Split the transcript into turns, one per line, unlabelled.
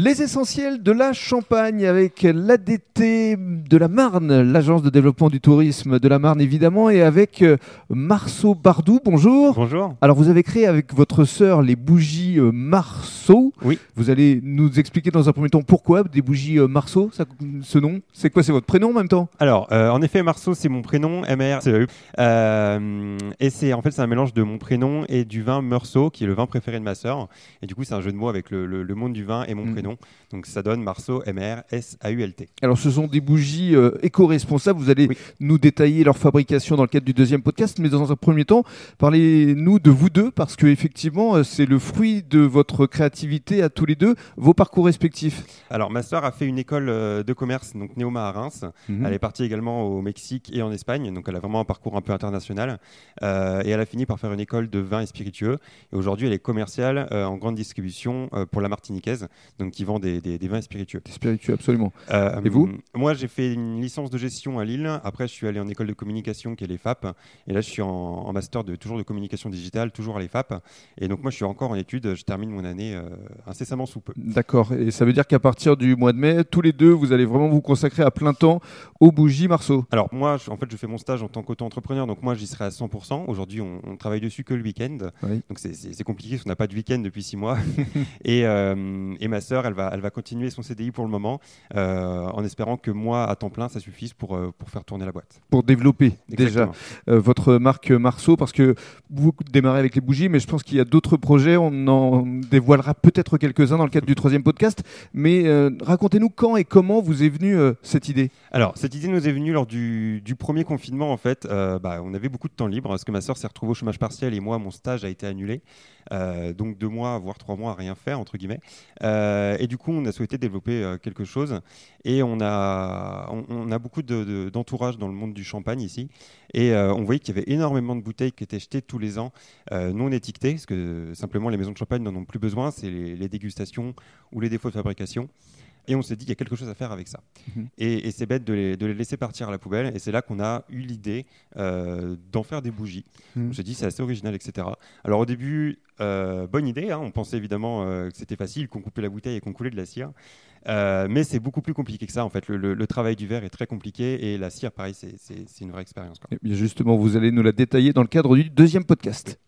Les essentiels de la Champagne avec l'ADT de la Marne, l'agence de développement du tourisme de la Marne évidemment, et avec euh, Marceau Bardou. Bonjour.
Bonjour.
Alors vous avez créé avec votre sœur les bougies euh, Marceau.
Oui.
Vous allez nous expliquer dans un premier temps pourquoi des bougies euh, Marceau, ça- ce nom. C'est quoi C'est votre prénom en même temps?
Alors, euh, en effet, Marceau, c'est mon prénom, M-R-C-E. Euh, et c'est en fait c'est un mélange de mon prénom et du vin Meursault, qui est le vin préféré de ma sœur. Et du coup, c'est un jeu de mots avec le, le- le monde du vin et mon
Mm.
prénom. Donc, ça donne Marceau, M-R-S-A-U-L-T.
Alors ce sont des bougies euh, éco-responsables. Vous allez
Oui.
nous détailler leur fabrication dans le cadre du deuxième podcast, mais dans un premier temps, parlez-nous de vous deux parce que effectivement, euh, c'est le fruit de votre créativité à tous les deux, vos parcours respectifs.
Alors, ma sœur a fait une école euh, de commerce, donc Néoma à Reims.
Mhm.
Elle est partie également au Mexique et en Espagne, donc elle a vraiment un parcours un peu international. Euh, et elle a fini par faire une école de vin et spiritueux. Et aujourd'hui, elle est commerciale euh, en grande distribution pour la Martiniquaise, donc qui vend des, des- des vins et spiritueux.
Des spiritueux, absolument.
Euh,
Et vous
Moi, j'ai fait une licence de gestion à Lille. Après, je suis allé en école de communication qui est l'EFAP. Et là, je suis en, en master de toujours de communication digitale, toujours à l'EFAP. Et donc, moi, je suis encore en études. Je termine mon année euh, incessamment sous peu.
D'accord. Et ça veut dire qu'à partir du mois de mai, tous les deux, vous allez vraiment vous consacrer à plein temps aux bougies Marceau.
Alors, moi, je- en fait, je fais mon stage en tant qu'auto-entrepreneur. Donc, moi, j'y serai à 100%. Aujourd'hui, on, on travaille dessus que le week-end.
Oui.
Donc, c'est- compliqué parce qu'on n'a pas de week-end depuis six mois. et, euh, et ma sœur, elle va, elle va continuer son CDI pour le moment, euh, en espérant que moi, à temps plein, ça suffise pour, euh, pour faire tourner la boîte.
Pour développer déjà
Exactement.
euh, votre marque Marceau, parce que vous démarrez avec les bougies, mais je pense qu'il y a d'autres projets. On en dévoilera peut-être quelques-uns dans le cadre du troisième podcast. Mais racontez-nous quand et comment vous est venue cette idée.
Alors, cette idée nous est venue lors du, du premier confinement, en fait. Bah, on avait beaucoup de temps libre parce que ma sœur s'est retrouvée au chômage partiel et moi, mon stage a été annulé. Euh, donc, deux mois, voire trois mois à rien faire, entre guillemets. Euh, et du coup, on a souhaité développer euh, quelque chose. Et on a, beaucoup de- de- d'entourage dans le monde du champagne ici. Et euh, on voyait qu'il y avait énormément de bouteilles qui étaient jetées tous les ans, euh, non étiquetées, parce que simplement les maisons de champagne n'en ont plus besoin. C'est les dégustations ou les défauts de fabrication. Et on s'est dit, il y a quelque chose à faire avec ça. Et, et c'est bête de les, de les laisser partir à la poubelle. Et c'est là qu'on a eu l'idée euh, d'en faire des bougies.
Mhm.
On s'est dit, c'est assez original, etc. Alors au début, euh, bonne idée. hein. on pensait évidemment euh, que c'était facile, qu'on coupait la bouteille et qu'on coulait de la cire. Mais c'est beaucoup plus compliqué que ça. En fait, le, le- le travail du verre est très compliqué. Et la cire, pareil, c'est- une vraie expérience. quoi.
Bien, justement, vous allez nous la détailler dans le cadre du deuxième podcast.